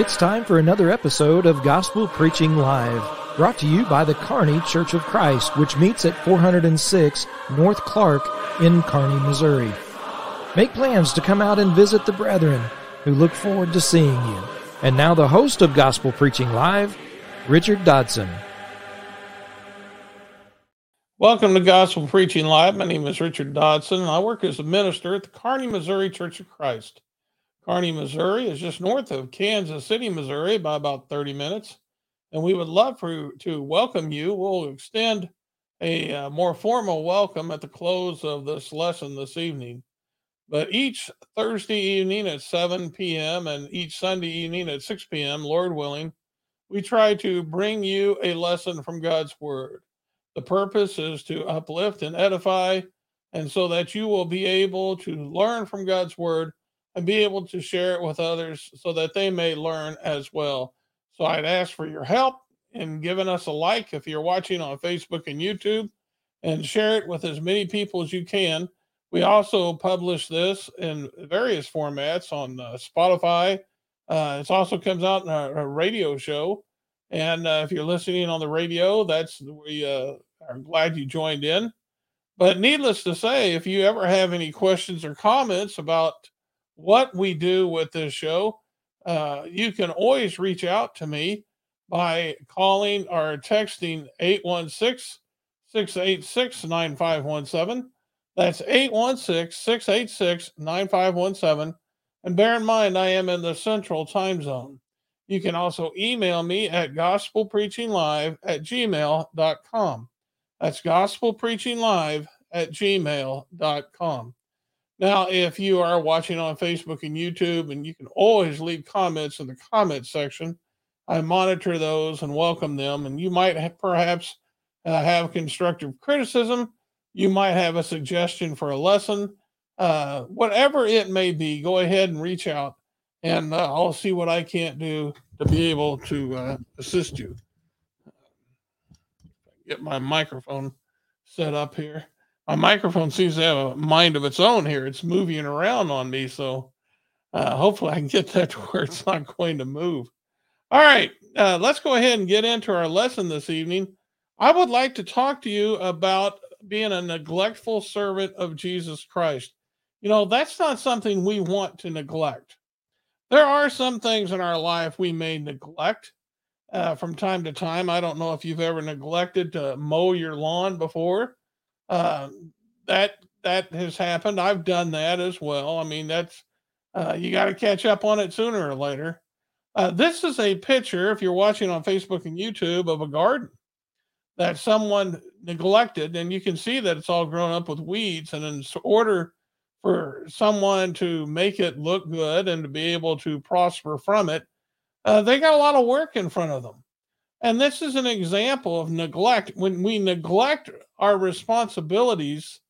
It's time for another episode of Gospel Preaching Live, brought to you by the Kearney Church of Christ, which meets at 406 North Clark in Kearney, Missouri. Make plans to come out and visit the brethren who look forward to seeing you. And now the host of Gospel Preaching Live, Richard Dodson. Welcome to Gospel Preaching Live. My name is Richard Dodson, and I work as a minister at the Kearney, Missouri Church of Christ. Kearney, Missouri is just north of Kansas City, Missouri, by about 30 minutes. And we would love for to welcome you. We'll extend a uh, more formal welcome at the close of this lesson this evening. But each Thursday evening at 7 p.m. and each Sunday evening at 6 p.m., Lord willing, we try to bring you a lesson from God's Word. The purpose is to uplift and edify, and so that you will be able to learn from God's Word and be able to share it with others so that they may learn as well. So I'd ask for your help in giving us a like if you're watching on Facebook and YouTube and share it with as many people as you can. We also publish this in various formats on uh, Spotify. Uh, it also comes out in a, a radio show. And uh, if you're listening on the radio, that's we uh, are glad you joined in. But needless to say, if you ever have any questions or comments about what we do with this show, uh, you can always reach out to me by calling or texting 816 686 9517. That's 816 686 9517. And bear in mind, I am in the central time zone. You can also email me at gospelpreachinglive at gmail.com. That's gospelpreachinglive at gmail.com. Now, if you are watching on Facebook and YouTube, and you can always leave comments in the comment section, I monitor those and welcome them. And you might have, perhaps uh, have constructive criticism. You might have a suggestion for a lesson. Uh, whatever it may be, go ahead and reach out, and uh, I'll see what I can't do to be able to uh, assist you. Get my microphone set up here my microphone seems to have a mind of its own here. It's moving around on me. So uh, hopefully I can get that to where it's not going to move. All right, uh, let's go ahead and get into our lesson this evening. I would like to talk to you about being a neglectful servant of Jesus Christ. You know, that's not something we want to neglect. There are some things in our life we may neglect uh, from time to time. I don't know if you've ever neglected to mow your lawn before. Uh, that that has happened. I've done that as well. I mean, that's uh, you got to catch up on it sooner or later. Uh, this is a picture, if you're watching on Facebook and YouTube, of a garden that someone neglected, and you can see that it's all grown up with weeds. And in order for someone to make it look good and to be able to prosper from it, uh, they got a lot of work in front of them. And this is an example of neglect. When we neglect our responsibilities,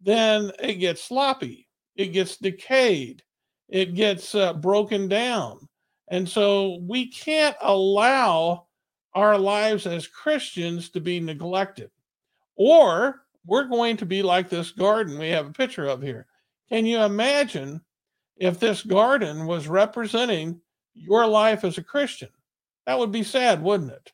then it gets sloppy, it gets decayed, it gets uh, broken down. And so we can't allow our lives as Christians to be neglected, or we're going to be like this garden we have a picture of here. Can you imagine if this garden was representing your life as a Christian? That would be sad, wouldn't it?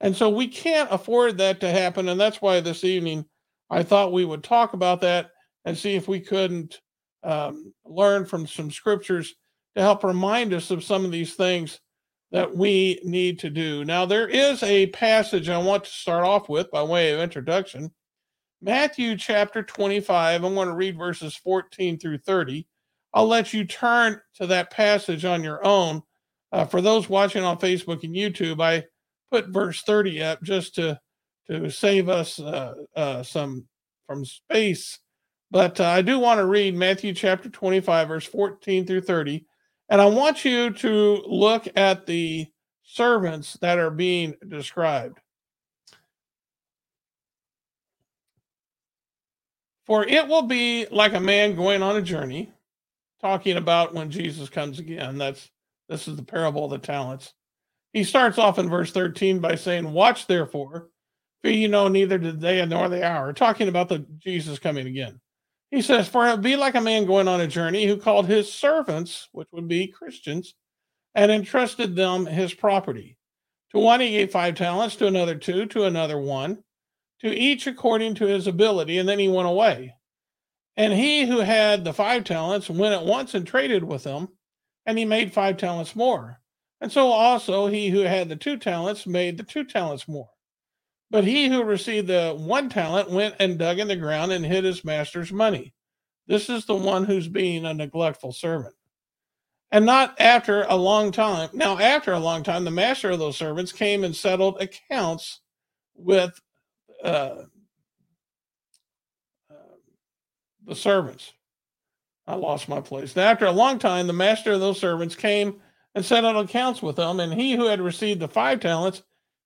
And so we can't afford that to happen. And that's why this evening I thought we would talk about that and see if we couldn't um, learn from some scriptures to help remind us of some of these things that we need to do. Now, there is a passage I want to start off with by way of introduction Matthew chapter 25. I'm going to read verses 14 through 30. I'll let you turn to that passage on your own uh, for those watching on Facebook and YouTube, I put verse 30 up just to to save us uh, uh, some from space. But uh, I do want to read Matthew chapter 25, verse 14 through 30. And I want you to look at the servants that are being described. For it will be like a man going on a journey, talking about when Jesus comes again. That's this is the parable of the talents. He starts off in verse 13 by saying, Watch therefore, for you know neither the day nor the hour, talking about the Jesus coming again. He says, For it be like a man going on a journey who called his servants, which would be Christians, and entrusted them his property. To one he gave five talents, to another two, to another one, to each according to his ability, and then he went away. And he who had the five talents went at once and traded with them, and he made five talents more. And so also he who had the two talents made the two talents more. But he who received the one talent went and dug in the ground and hid his master's money. This is the one who's being a neglectful servant. And not after a long time. Now, after a long time, the master of those servants came and settled accounts with uh, uh, the servants. I lost my place. Now, after a long time, the master of those servants came and settled accounts with them. And he who had received the five talents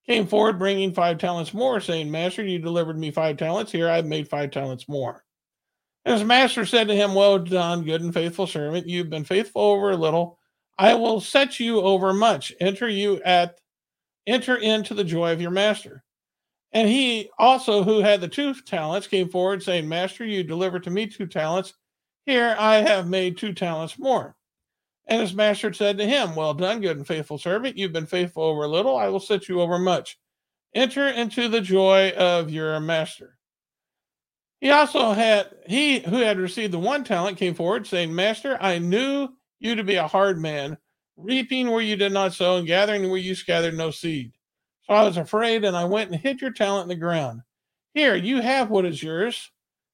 came forward, bringing five talents more, saying, Master, you delivered me five talents. Here I've made five talents more. And his master said to him, Well done, good and faithful servant. You've been faithful over a little. I will set you over much. Enter you at enter into the joy of your master. And he also, who had the two talents, came forward, saying, Master, you delivered to me two talents. Here I have made two talents more. And his master said to him, Well done, good and faithful servant. You've been faithful over a little. I will set you over much. Enter into the joy of your master. He also had, he who had received the one talent came forward, saying, Master, I knew you to be a hard man, reaping where you did not sow and gathering where you scattered no seed. So I was afraid, and I went and hid your talent in the ground. Here, you have what is yours.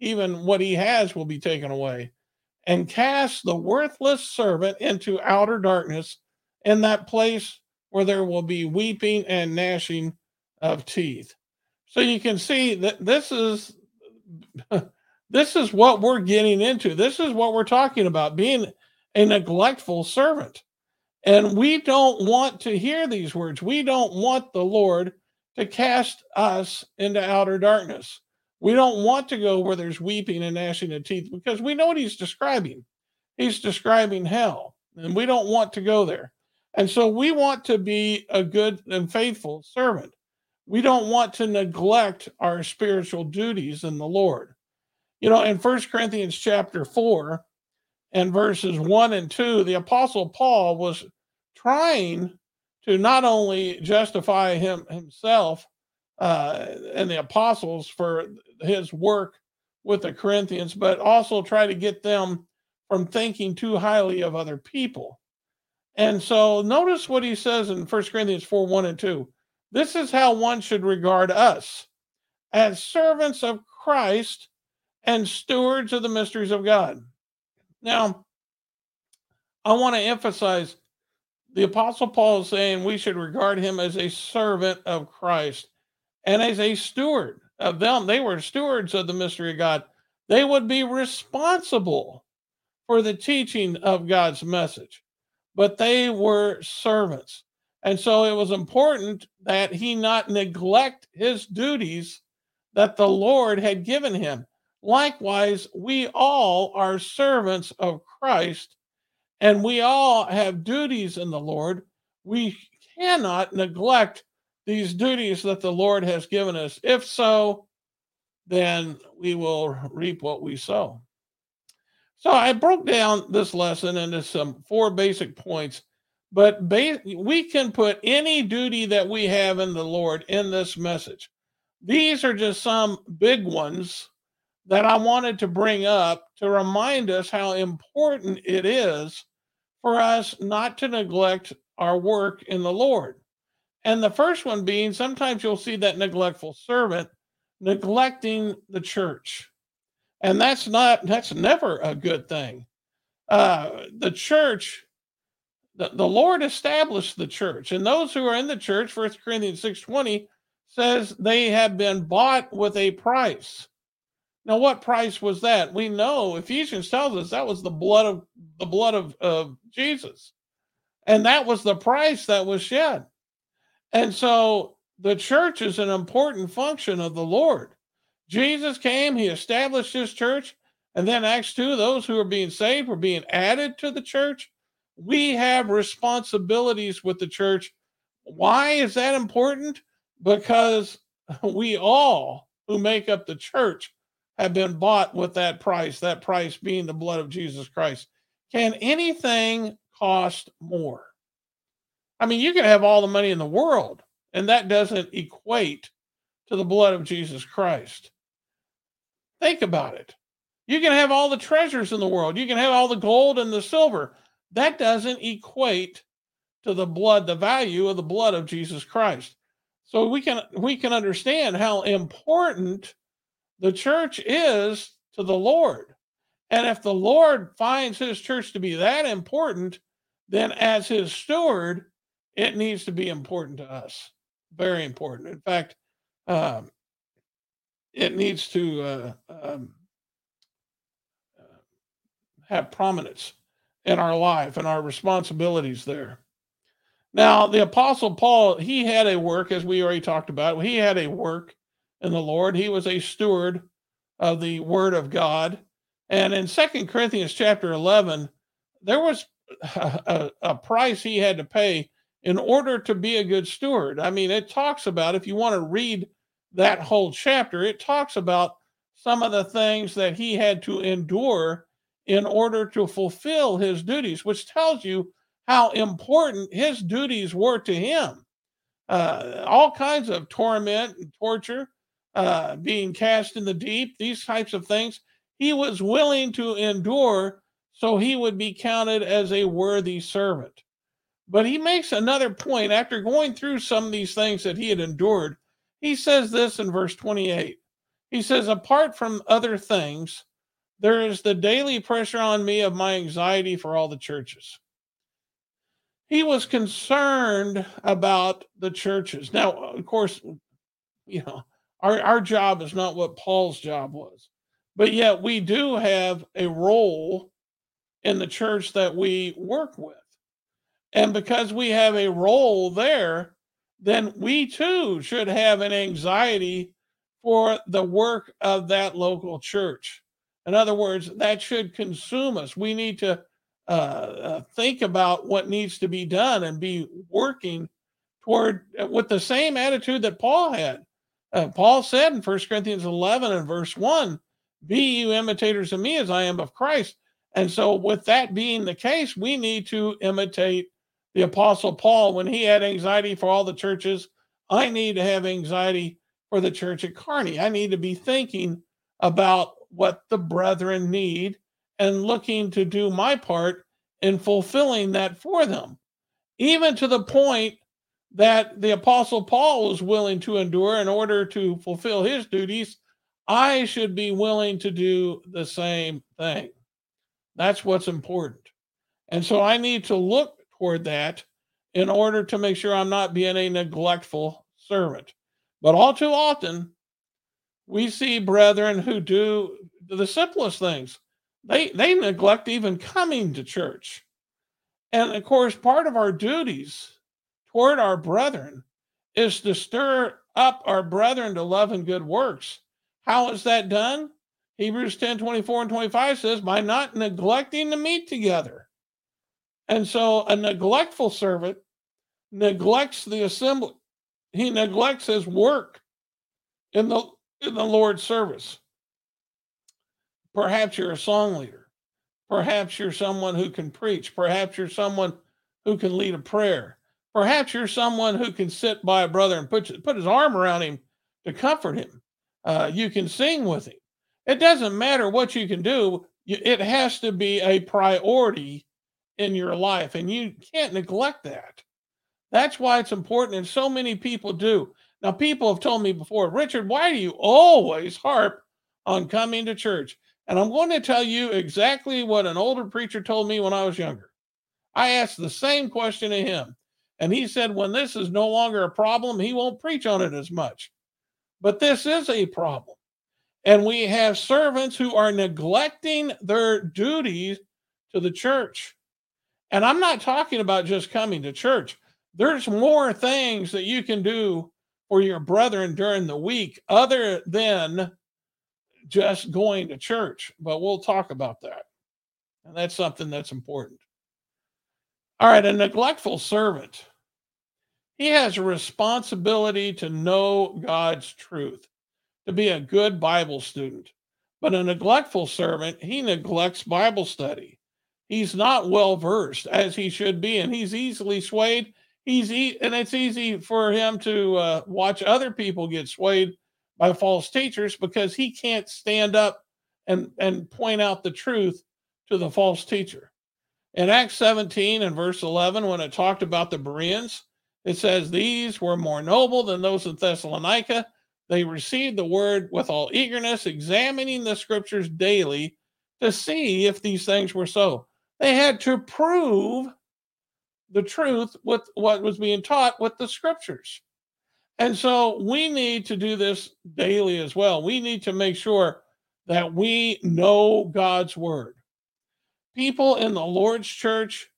even what he has will be taken away. And cast the worthless servant into outer darkness, in that place where there will be weeping and gnashing of teeth. So you can see that this is this is what we're getting into. This is what we're talking about being a neglectful servant. And we don't want to hear these words. We don't want the Lord to cast us into outer darkness. We don't want to go where there's weeping and gnashing of teeth because we know what he's describing. He's describing hell, and we don't want to go there. And so we want to be a good and faithful servant. We don't want to neglect our spiritual duties in the Lord. You know, in First Corinthians chapter 4, and verses 1 and 2, the Apostle Paul was trying to not only justify him himself uh, and the apostles for his work with the Corinthians, but also try to get them from thinking too highly of other people. And so notice what he says in 1 Corinthians 4 1 and 2. This is how one should regard us as servants of Christ and stewards of the mysteries of God. Now, I want to emphasize the Apostle Paul is saying we should regard him as a servant of Christ and as a steward of them. They were stewards of the mystery of God. They would be responsible for the teaching of God's message, but they were servants. And so it was important that he not neglect his duties that the Lord had given him. Likewise, we all are servants of Christ and we all have duties in the Lord. We cannot neglect these duties that the Lord has given us. If so, then we will reap what we sow. So I broke down this lesson into some four basic points, but ba- we can put any duty that we have in the Lord in this message. These are just some big ones that I wanted to bring up to remind us how important it is for us not to neglect our work in the Lord. And the first one being sometimes you'll see that neglectful servant neglecting the church. And that's not, that's never a good thing. Uh, the church, the, the Lord established the church, and those who are in the church, First Corinthians 6:20 says they have been bought with a price. Now, what price was that? We know Ephesians tells us that was the blood of the blood of, of Jesus. And that was the price that was shed. And so the church is an important function of the Lord. Jesus came, he established his church, and then Acts 2, those who are being saved were being added to the church. We have responsibilities with the church. Why is that important? Because we all who make up the church have been bought with that price, that price being the blood of Jesus Christ. Can anything cost more? I mean, you can have all the money in the world, and that doesn't equate to the blood of Jesus Christ. Think about it. You can have all the treasures in the world, you can have all the gold and the silver. That doesn't equate to the blood, the value of the blood of Jesus Christ. So we can we can understand how important the church is to the Lord. And if the Lord finds his church to be that important, then as his steward, it needs to be important to us. Very important. In fact, um, it needs to uh, um, uh, have prominence in our life and our responsibilities there. Now, the Apostle Paul, he had a work, as we already talked about, he had a work in the Lord. He was a steward of the Word of God. And in Second Corinthians chapter 11, there was a, a, price he had to pay in order to be a good steward. I mean, it talks about, if you want to read that whole chapter, it talks about some of the things that he had to endure in order to fulfill his duties, which tells you how important his duties were to him. Uh, all kinds of torment and torture, uh, being cast in the deep, these types of things, he was willing to endure so he would be counted as a worthy servant. But he makes another point after going through some of these things that he had endured. He says this in verse 28. He says, Apart from other things, there is the daily pressure on me of my anxiety for all the churches. He was concerned about the churches. Now, of course, you know, our, our job is not what Paul's job was, but yet we do have a role in the church that we work with. And because we have a role there, then we too should have an anxiety for the work of that local church. In other words, that should consume us. We need to uh, uh, think about what needs to be done and be working toward uh, with the same attitude that Paul had. Uh, Paul said in 1 Corinthians 11 and verse 1 Be you imitators of me as I am of Christ. And so, with that being the case, we need to imitate the Apostle Paul when he had anxiety for all the churches. I need to have anxiety for the church at Kearney. I need to be thinking about what the brethren need and looking to do my part in fulfilling that for them, even to the point that the Apostle Paul was willing to endure in order to fulfill his duties, I should be willing to do the same thing. That's what's important. And so I need to look toward that in order to make sure I'm not being a neglectful servant. But all too often, we see brethren who do the simplest things. They they neglect even coming to church. And of course, part of our duties toward our brethren is to stir up our brethren to love and good works. How is that done? Hebrews 10 24 and 25 says, by not neglecting to meet together. And so a neglectful servant neglects the assembly, he neglects his work in the in the Lord's service. Perhaps you're a song leader. Perhaps you're someone who can preach. Perhaps you're someone who can lead a prayer. Perhaps you're someone who can sit by a brother and put, put his arm around him to comfort him. Uh, you can sing with him. It doesn't matter what you can do, it has to be a priority in your life, and you can't neglect that. That's why it's important, and so many people do. Now, people have told me before, Richard, why do you always harp on coming to church? And I'm going to tell you exactly what an older preacher told me when I was younger. I asked the same question to him. And he said, when this is no longer a problem, he won't preach on it as much. But this is a problem. And we have servants who are neglecting their duties to the church. And I'm not talking about just coming to church. there's more things that you can do for your brethren during the week other than just going to church. But we'll talk about that. And that's something that's important. All right, a neglectful servant. He has a responsibility to know God's truth, to be a good Bible student. But a neglectful servant, he neglects Bible study. He's not well versed as he should be, and he's easily swayed. He's e- and it's easy for him to uh, watch other people get swayed by false teachers because he can't stand up and and point out the truth to the false teacher. In Acts 17 and verse 11, when it talked about the Bereans, it says, These were more noble than those in Thessalonica. They received the word with all eagerness, examining the scriptures daily to see if these things were so. They had to prove the truth with what was being taught with the scriptures. And so we need to do this daily as well. We need to make sure that we know God's word. People in the Lord's church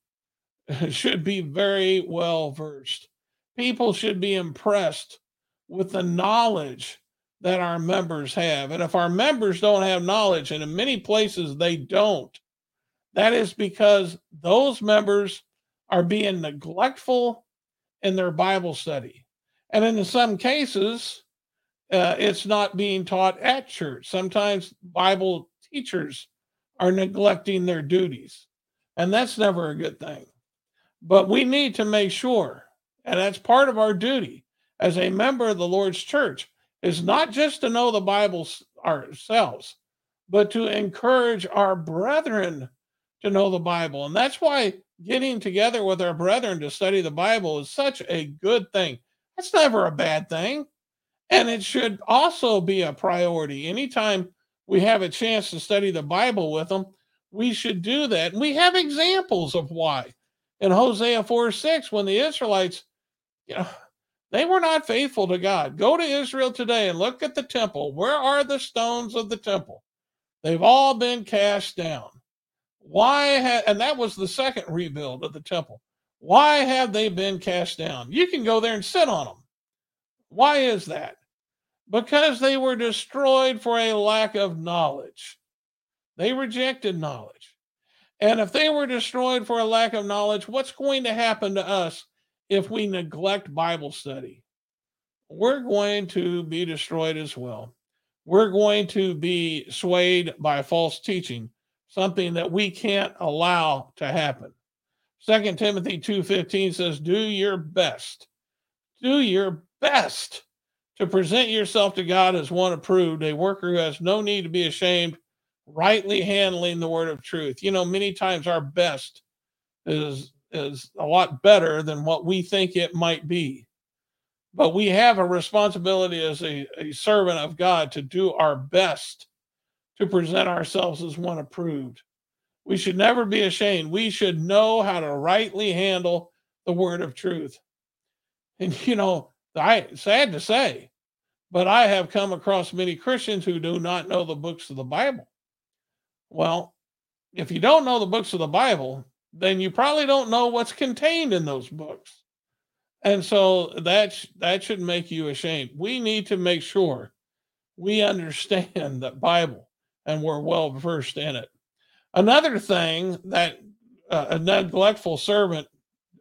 should be very well versed. People should be impressed with the knowledge that our members have. And if our members don't have knowledge, and in many places they don't, that is because those members are being neglectful in their Bible study. And in some cases, uh, it's not being taught at church. Sometimes Bible teachers are neglecting their duties, and that's never a good thing. But we need to make sure, and that's part of our duty as a member of the Lord's church, is not just to know the Bible ourselves, but to encourage our brethren to know the Bible. And that's why getting together with our brethren to study the Bible is such a good thing. That's never a bad thing. And it should also be a priority. Anytime we have a chance to study the Bible with them, we should do that. And we have examples of why. In Hosea 4 6, when the Israelites, you know, they were not faithful to God. Go to Israel today and look at the temple. Where are the stones of the temple? They've all been cast down. Why? Ha- and that was the second rebuild of the temple. Why have they been cast down? You can go there and sit on them. Why is that? Because they were destroyed for a lack of knowledge. They rejected knowledge. And if they were destroyed for a lack of knowledge, what's going to happen to us if we neglect Bible study? We're going to be destroyed as well. We're going to be swayed by false teaching something that we can't allow to happen. Second Timothy 2:15 says, "Do your best. Do your best to present yourself to God as one approved, a worker who has no need to be ashamed, rightly handling the word of truth." You know, many times our best is is a lot better than what we think it might be. But we have a responsibility as a, a servant of God to do our best to present ourselves as one approved. We should never be ashamed. We should know how to rightly handle the word of truth. And you know, I sad to say, but I have come across many Christians who do not know the books of the Bible. Well, if you don't know the books of the Bible, then you probably don't know what's contained in those books. And so that that should make you ashamed. We need to make sure we understand that Bible and we're well versed in it. Another thing that uh, a neglectful servant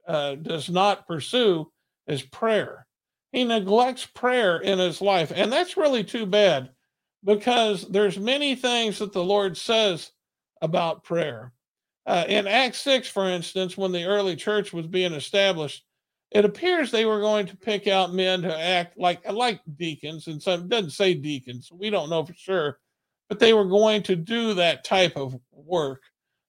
uh, does not pursue is prayer. He neglects prayer in his life, and that's really too bad because there's many things that the Lord says about prayer. Uh, in Acts 6, for instance, when the early church was being established, it appears they were going to pick out men to act like like deacons, and some doesn't say deacons. We don't know for sure, but they were going to do that type of work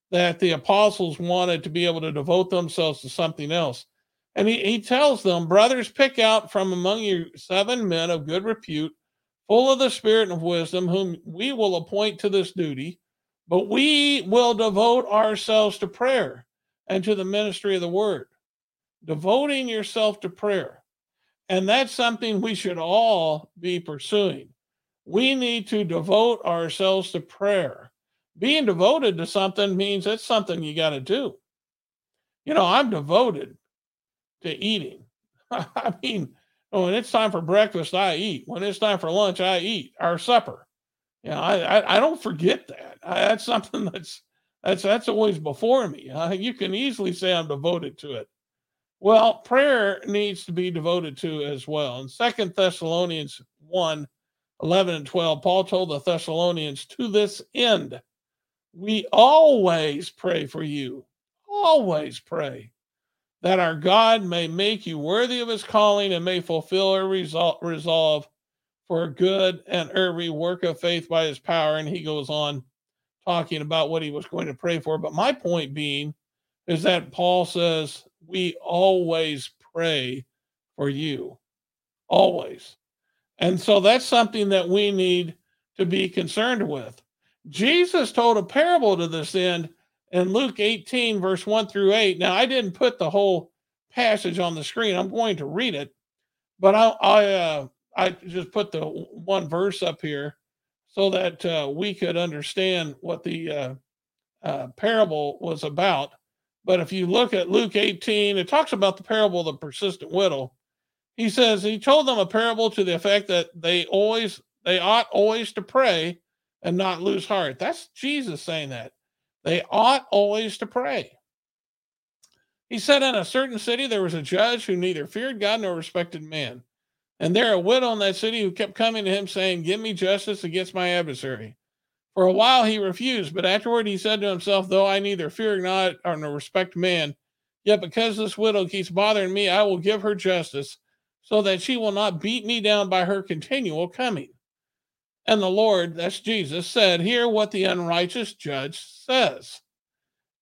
that the apostles wanted to be able to devote themselves to something else. And he, he tells them, Brothers, pick out from among you seven men of good repute, full of the spirit and of wisdom, whom we will appoint to this duty, but we will devote ourselves to prayer and to the ministry of the word. Devoting yourself to prayer. And that's something we should all be pursuing we need to devote ourselves to prayer. Being devoted to something means it's something you got to do. You know, I'm devoted, to eating. I mean, when it's time for breakfast, I eat. When it's time for lunch, I eat. Our supper. Yeah, I, I, I don't forget that. I, that's something that's that's that's always before me. Uh, you can easily say I'm devoted to it. Well, prayer needs to be devoted to as well. In Second Thessalonians 1, 11 and 12, Paul told the Thessalonians, to this end, we always pray for you, always pray that our God may make you worthy of his calling and may fulfill our resol- resolve for good and every work of faith by his power. And he goes on talking about what he was going to pray for. But my point being is that Paul says, we always pray for you. Always. And so that's something that we need to be concerned with. Jesus told a parable to this end in Luke 18, verse 1 through 8. Now, I didn't put the whole passage on the screen. I'm going to read it, but I, I, uh, I just put the one verse up here so that uh, we could understand what the uh, uh, parable was about. But if you look at Luke 18, it talks about the parable of the persistent widow. He says he told them a parable to the effect that they always they ought always to pray and not lose heart. That's Jesus saying that. They ought always to pray. He said, In a certain city there was a judge who neither feared God nor respected man. And there a widow in that city who kept coming to him, saying, Give me justice against my adversary. For a while he refused, but afterward he said to himself, Though I neither fear God nor respect man, yet because this widow keeps bothering me, I will give her justice, so that she will not beat me down by her continual coming. And the Lord, that's Jesus, said, Hear what the unrighteous judge says.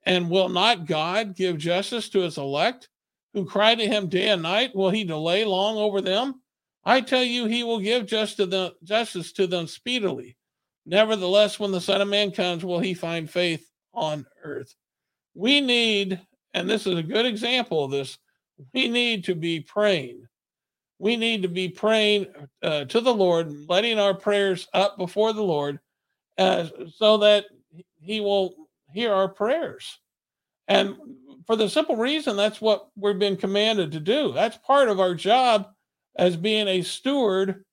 And will not God give justice to his elect who cry to him day and night? Will he delay long over them? I tell you, he will give justice to them speedily. Nevertheless, when the Son of Man comes, will he find faith on earth? We need, and this is a good example of this, we need to be praying. We need to be praying uh, to the Lord, letting our prayers up before the Lord uh, so that he will hear our prayers. And for the simple reason that's what we've been commanded to do. That's part of our job as being a steward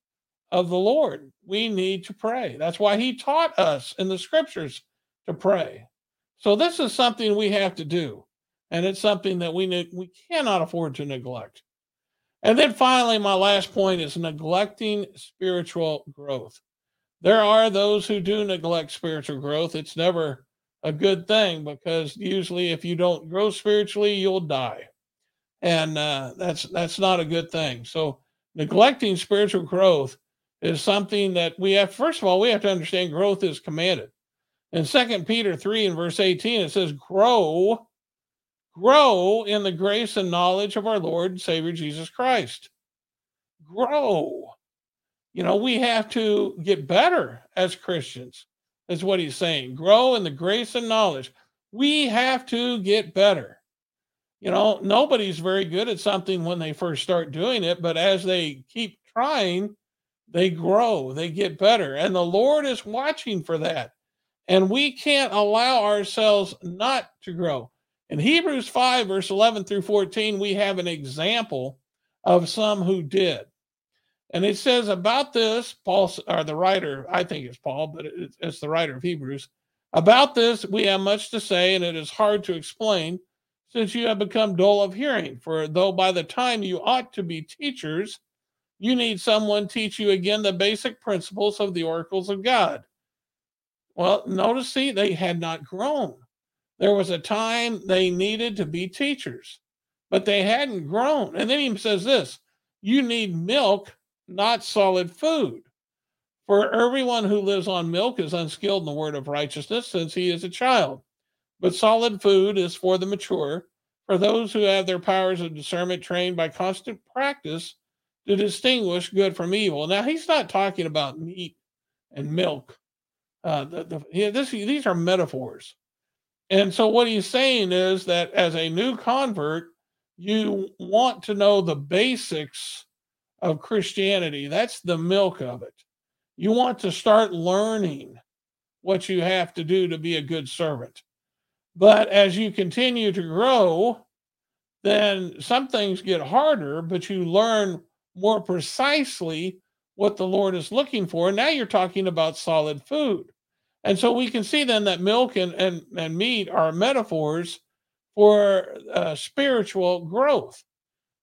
of the Lord. We need to pray. That's why he taught us in the scriptures to pray. So this is something we have to do. And it's something that we ne- we cannot afford to neglect. And then finally, my last point is neglecting spiritual growth. There are those who do neglect spiritual growth. It's never a good thing because usually, if you don't grow spiritually, you'll die, and uh, that's that's not a good thing. So neglecting spiritual growth is something that we have first of all we have to understand growth is commanded in second peter 3 and verse 18 it says grow grow in the grace and knowledge of our lord and savior jesus christ grow you know we have to get better as christians is what he's saying grow in the grace and knowledge we have to get better you know, nobody's very good at something when they first start doing it, but as they keep trying, they grow, they get better. And the Lord is watching for that. And we can't allow ourselves not to grow. In Hebrews 5, verse 11 through 14, we have an example of some who did. And it says about this, Paul, or the writer, I think it's Paul, but it's the writer of Hebrews. About this, we have much to say, and it is hard to explain since you have become dull of hearing. For though by the time you ought to be teachers, you need someone teach you again the basic principles of the oracles of God. Well, notice, see, they had not grown. There was a time they needed to be teachers, but they hadn't grown. And then he says this you need milk, not solid food. For everyone who lives on milk is unskilled in the word of righteousness, since he is a child. But solid food is for the mature, for those who have their powers of discernment trained by constant practice to distinguish good from evil. Now, he's not talking about meat and milk. Uh, the, the, yeah, this, these are metaphors. And so, what he's saying is that as a new convert, you want to know the basics of Christianity. That's the milk of it. You want to start learning what you have to do to be a good servant. But as you continue to grow, then some things get harder, but you learn more precisely what the Lord is looking for. Now you're talking about solid food. And so we can see then that milk and, and, and meat are metaphors for uh, spiritual growth.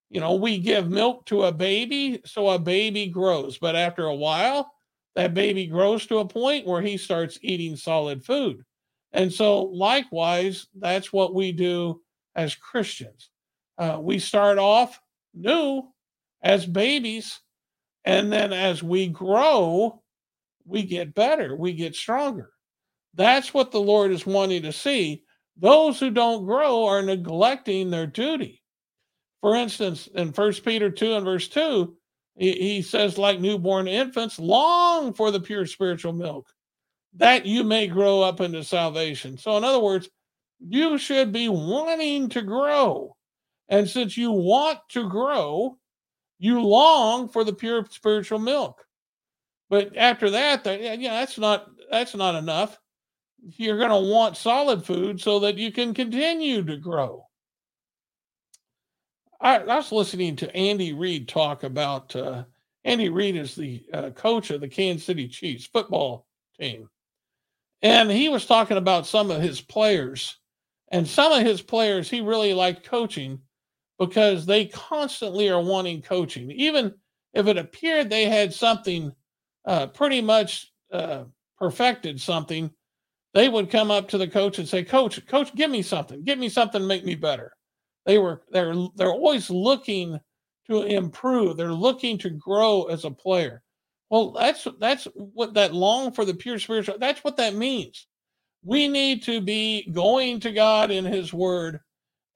You know, we give milk to a baby, so a baby grows. But after a while, that baby grows to a point where he starts eating solid food. And so, likewise, that's what we do as Christians. Uh, we start off new as babies, and then as we grow, we get better, we get stronger. That's what the Lord is wanting to see. Those who don't grow are neglecting their duty. For instance, in 1 Peter 2 and verse 2, he, says, like newborn infants, long for the pure spiritual milk, that you may grow up into salvation. So, in other words, you should be wanting to grow. And since you want to grow, you long for the pure spiritual milk. But after that, yeah, that's not that's not enough. You're going to want solid food so that you can continue to grow. I, I was listening to Andy Reid talk about. Uh, Andy Reid is the uh, coach of the Kansas City Chiefs football team, and he was talking about some of his players, and some of his players he really liked coaching because they constantly are wanting coaching, even if it appeared they had something uh, pretty much uh, perfected something. They would come up to the coach and say, "Coach, coach, give me something. Give me something to make me better." They were they're they're always looking to improve. They're looking to grow as a player. Well, that's that's what that long for the pure spiritual. That's what that means. We need to be going to God in His Word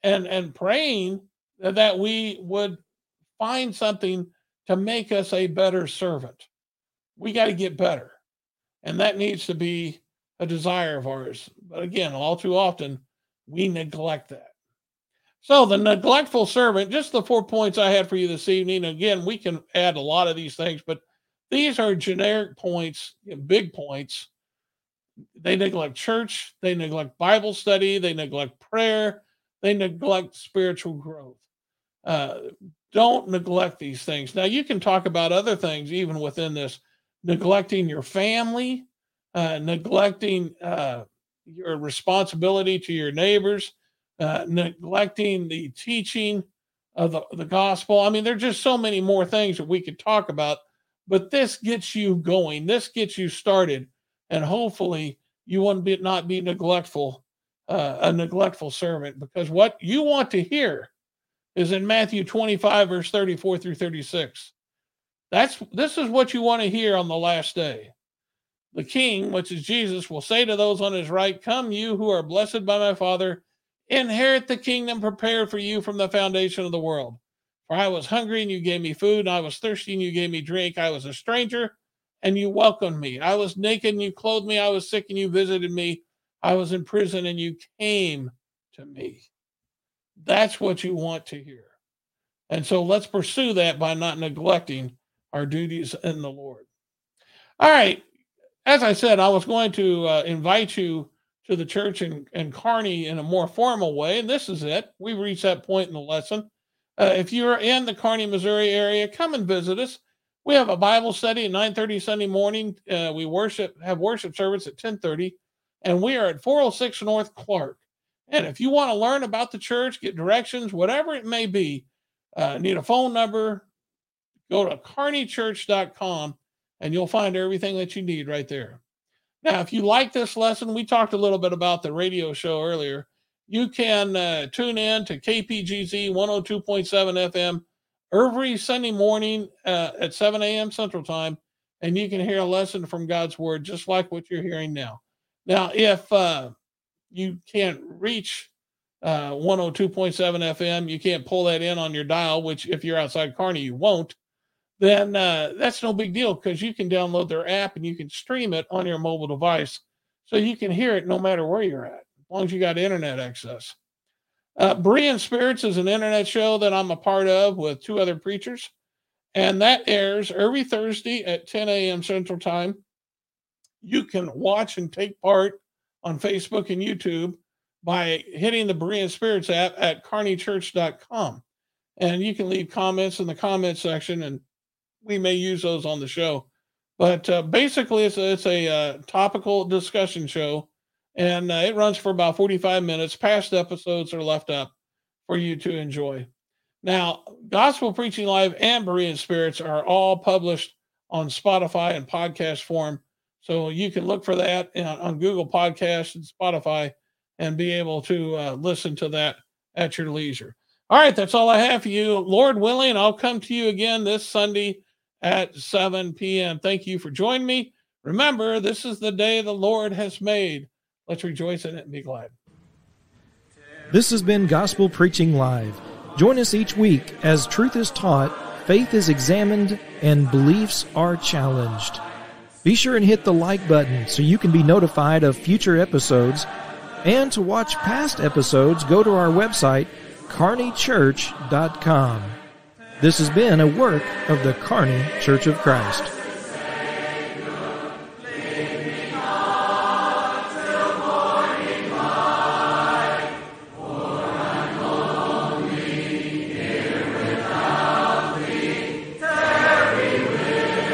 and and praying that we would find something to make us a better servant. We got to get better, and that needs to be a desire of ours. But again, all too often we neglect that. So the neglectful servant, just the four points I had for you this evening. Again, we can add a lot of these things, but these are generic points, big points. They neglect church, they neglect Bible study, they neglect prayer, they neglect spiritual growth. Uh, don't neglect these things. Now, you can talk about other things even within this neglecting your family, uh, neglecting uh, your responsibility to your neighbors, uh, neglecting the teaching of the, the gospel. I mean, there's just so many more things that we could talk about, but this gets you going. This gets you started, and hopefully you won't be not be neglectful, uh, a neglectful servant, because what you want to hear is in Matthew 25 verse 34 through 36. That's this is what you want to hear on the last day. The king, which is Jesus, will say to those on his right, Come, you who are blessed by my Father Inherit the kingdom prepared for you from the foundation of the world. For I was hungry and you gave me food, and I was thirsty and you gave me drink. I was a stranger and you welcomed me. I was naked and you clothed me. I was sick and you visited me. I was in prison and you came to me. That's what you want to hear. And so let's pursue that by not neglecting our duties in the Lord. All right. As I said, I was going to uh, invite you to the church in, in Kearney in a more formal way. And this is it. We've reached that point in the lesson. Uh, if you're in the Kearney, Missouri area, come and visit us. We have a Bible study at 9:30 Sunday morning. Uh, we worship have worship service at 10:30, and we are at 406 North Clark. And if you want to learn about the church, get directions, whatever it may be, uh, need a phone number, go to kearneychurch.com, and you'll find everything that you need right there. Now, if you like this lesson, we talked a little bit about the radio show earlier. You can uh, tune in to KPGZ 102.7 FM every Sunday morning uh, at 7 a.m. Central Time, and you can hear a lesson from God's Word just like what you're hearing now. Now, if uh, you can't reach uh, 102.7 FM, you can't pull that in on your dial, which if you're outside Kearney, you won't then uh, that's no big deal because you can download their app and you can stream it on your mobile device so you can hear it no matter where you're at, as long as you got internet access. Uh, Berean Spirits is an internet show that I'm a part of with two other preachers, and that airs every Thursday at 10 a.m. Central Time. You can watch and take part on Facebook and YouTube by hitting the Berean Spirits app at kearneychurch.com. And you can leave comments in the comment section, and we may use those on the show. But uh, basically, it's a, it's a uh, topical discussion show, and uh, it runs for about 45 minutes. Past episodes are left up for you to enjoy. Now, Gospel Preaching Live and Berean Spirits are all published on Spotify and podcast form. So you can look for that on Google Podcasts and Spotify and be able to uh, listen to that at your leisure. All right, that's all I have for you. Lord willing, I'll come to you again this Sunday at 7 p.m. Thank you for joining me. Remember, this is the day the Lord has made. Let's rejoice in it and be glad. This has been Gospel Preaching Live. Join us each week as truth is taught, faith is examined, and beliefs are challenged. Be sure and hit the like button so you can be notified of future episodes. And to watch past episodes, go to our website, kearneychurch.com. This has been a work of the Kearney Church of Christ.